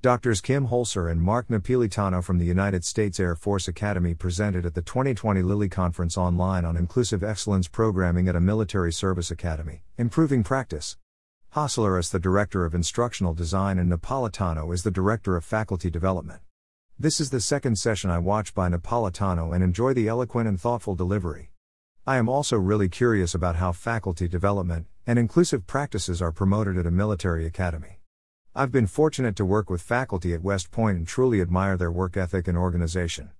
Doctors Kim Holzer and Mark Napolitano from the United States Air Force Academy presented at the 2020 Lilly Conference online on Inclusive Excellence Programming at a Military Service Academy, Improving Practice. Hassler is the Director of Instructional Design and Napolitano is the Director of Faculty Development. This is the second session I watch by Napolitano and enjoy the eloquent and thoughtful delivery. I am also really curious about how faculty development and inclusive practices are promoted at a military academy. I've been fortunate to work with faculty at West Point and truly admire their work ethic and organization.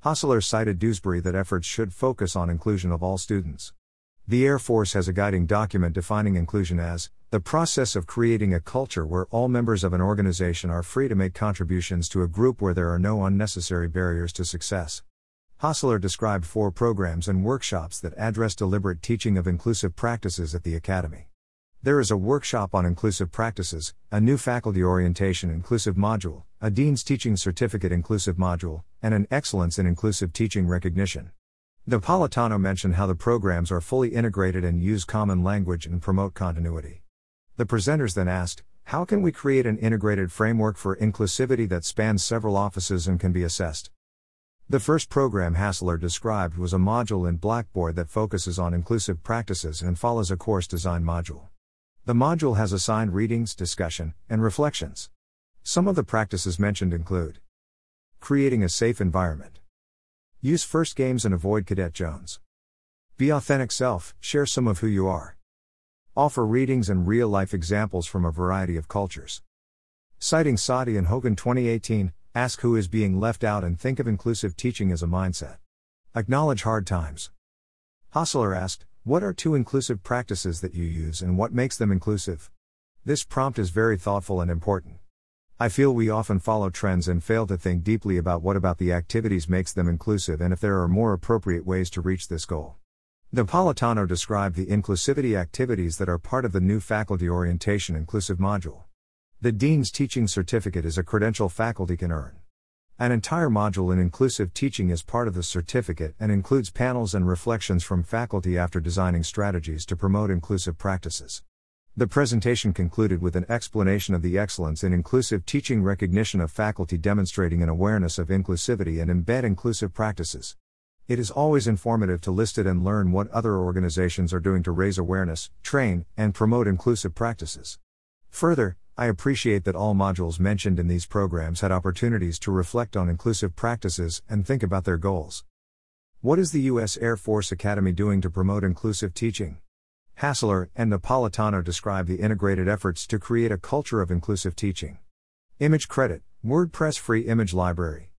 Hassler cited Dewsbury that efforts should focus on inclusion of all students. The Air Force has a guiding document defining inclusion as the process of creating a culture where all members of an organization are free to make contributions to a group where there are no unnecessary barriers to success. Hassler described four programs and workshops that address deliberate teaching of inclusive practices at the Academy. There is a workshop on inclusive practices, a new faculty orientation inclusive module, a Dean's Teaching Certificate inclusive module, and an Excellence in Inclusive Teaching recognition. Napolitano mentioned how the programs are fully integrated and use common language and promote continuity. The presenters then asked, How can we create an integrated framework for inclusivity that spans several offices and can be assessed? The first program Hassler described was a module in Blackboard that focuses on inclusive practices and follows a course design module. The module has assigned readings, discussion, and reflections. Some of the practices mentioned include creating a safe environment, use first games and avoid Cadet Jones, be authentic self, share some of who you are, offer readings and real life examples from a variety of cultures. Citing Sathy and Hogan 2018, ask who is being left out and think of inclusive teaching as a mindset. Acknowledge hard times. Hassler asked, what are two inclusive practices that you use and what makes them inclusive? This prompt is very thoughtful and important. I feel we often follow trends and fail to think deeply about what about the activities makes them inclusive and if there are more appropriate ways to reach this goal. Napolitano described the inclusivity activities that are part of the new faculty orientation inclusive module. The Dean's Teaching Certificate is a credential faculty can earn. An entire module in inclusive teaching is part of the certificate and includes panels and reflections from faculty after designing strategies to promote inclusive practices. The presentation concluded with an explanation of the excellence in inclusive teaching recognition of faculty demonstrating an awareness of inclusivity and embed inclusive practices. It is always informative to list it and learn what other organizations are doing to raise awareness, train, and promote inclusive practices. Further, I appreciate that all modules mentioned in these programs had opportunities to reflect on inclusive practices and think about their goals. What is the U.S. Air Force Academy doing to promote inclusive teaching? Hassler and Napolitano describe the integrated efforts to create a culture of inclusive teaching. Image credit WordPress free image library.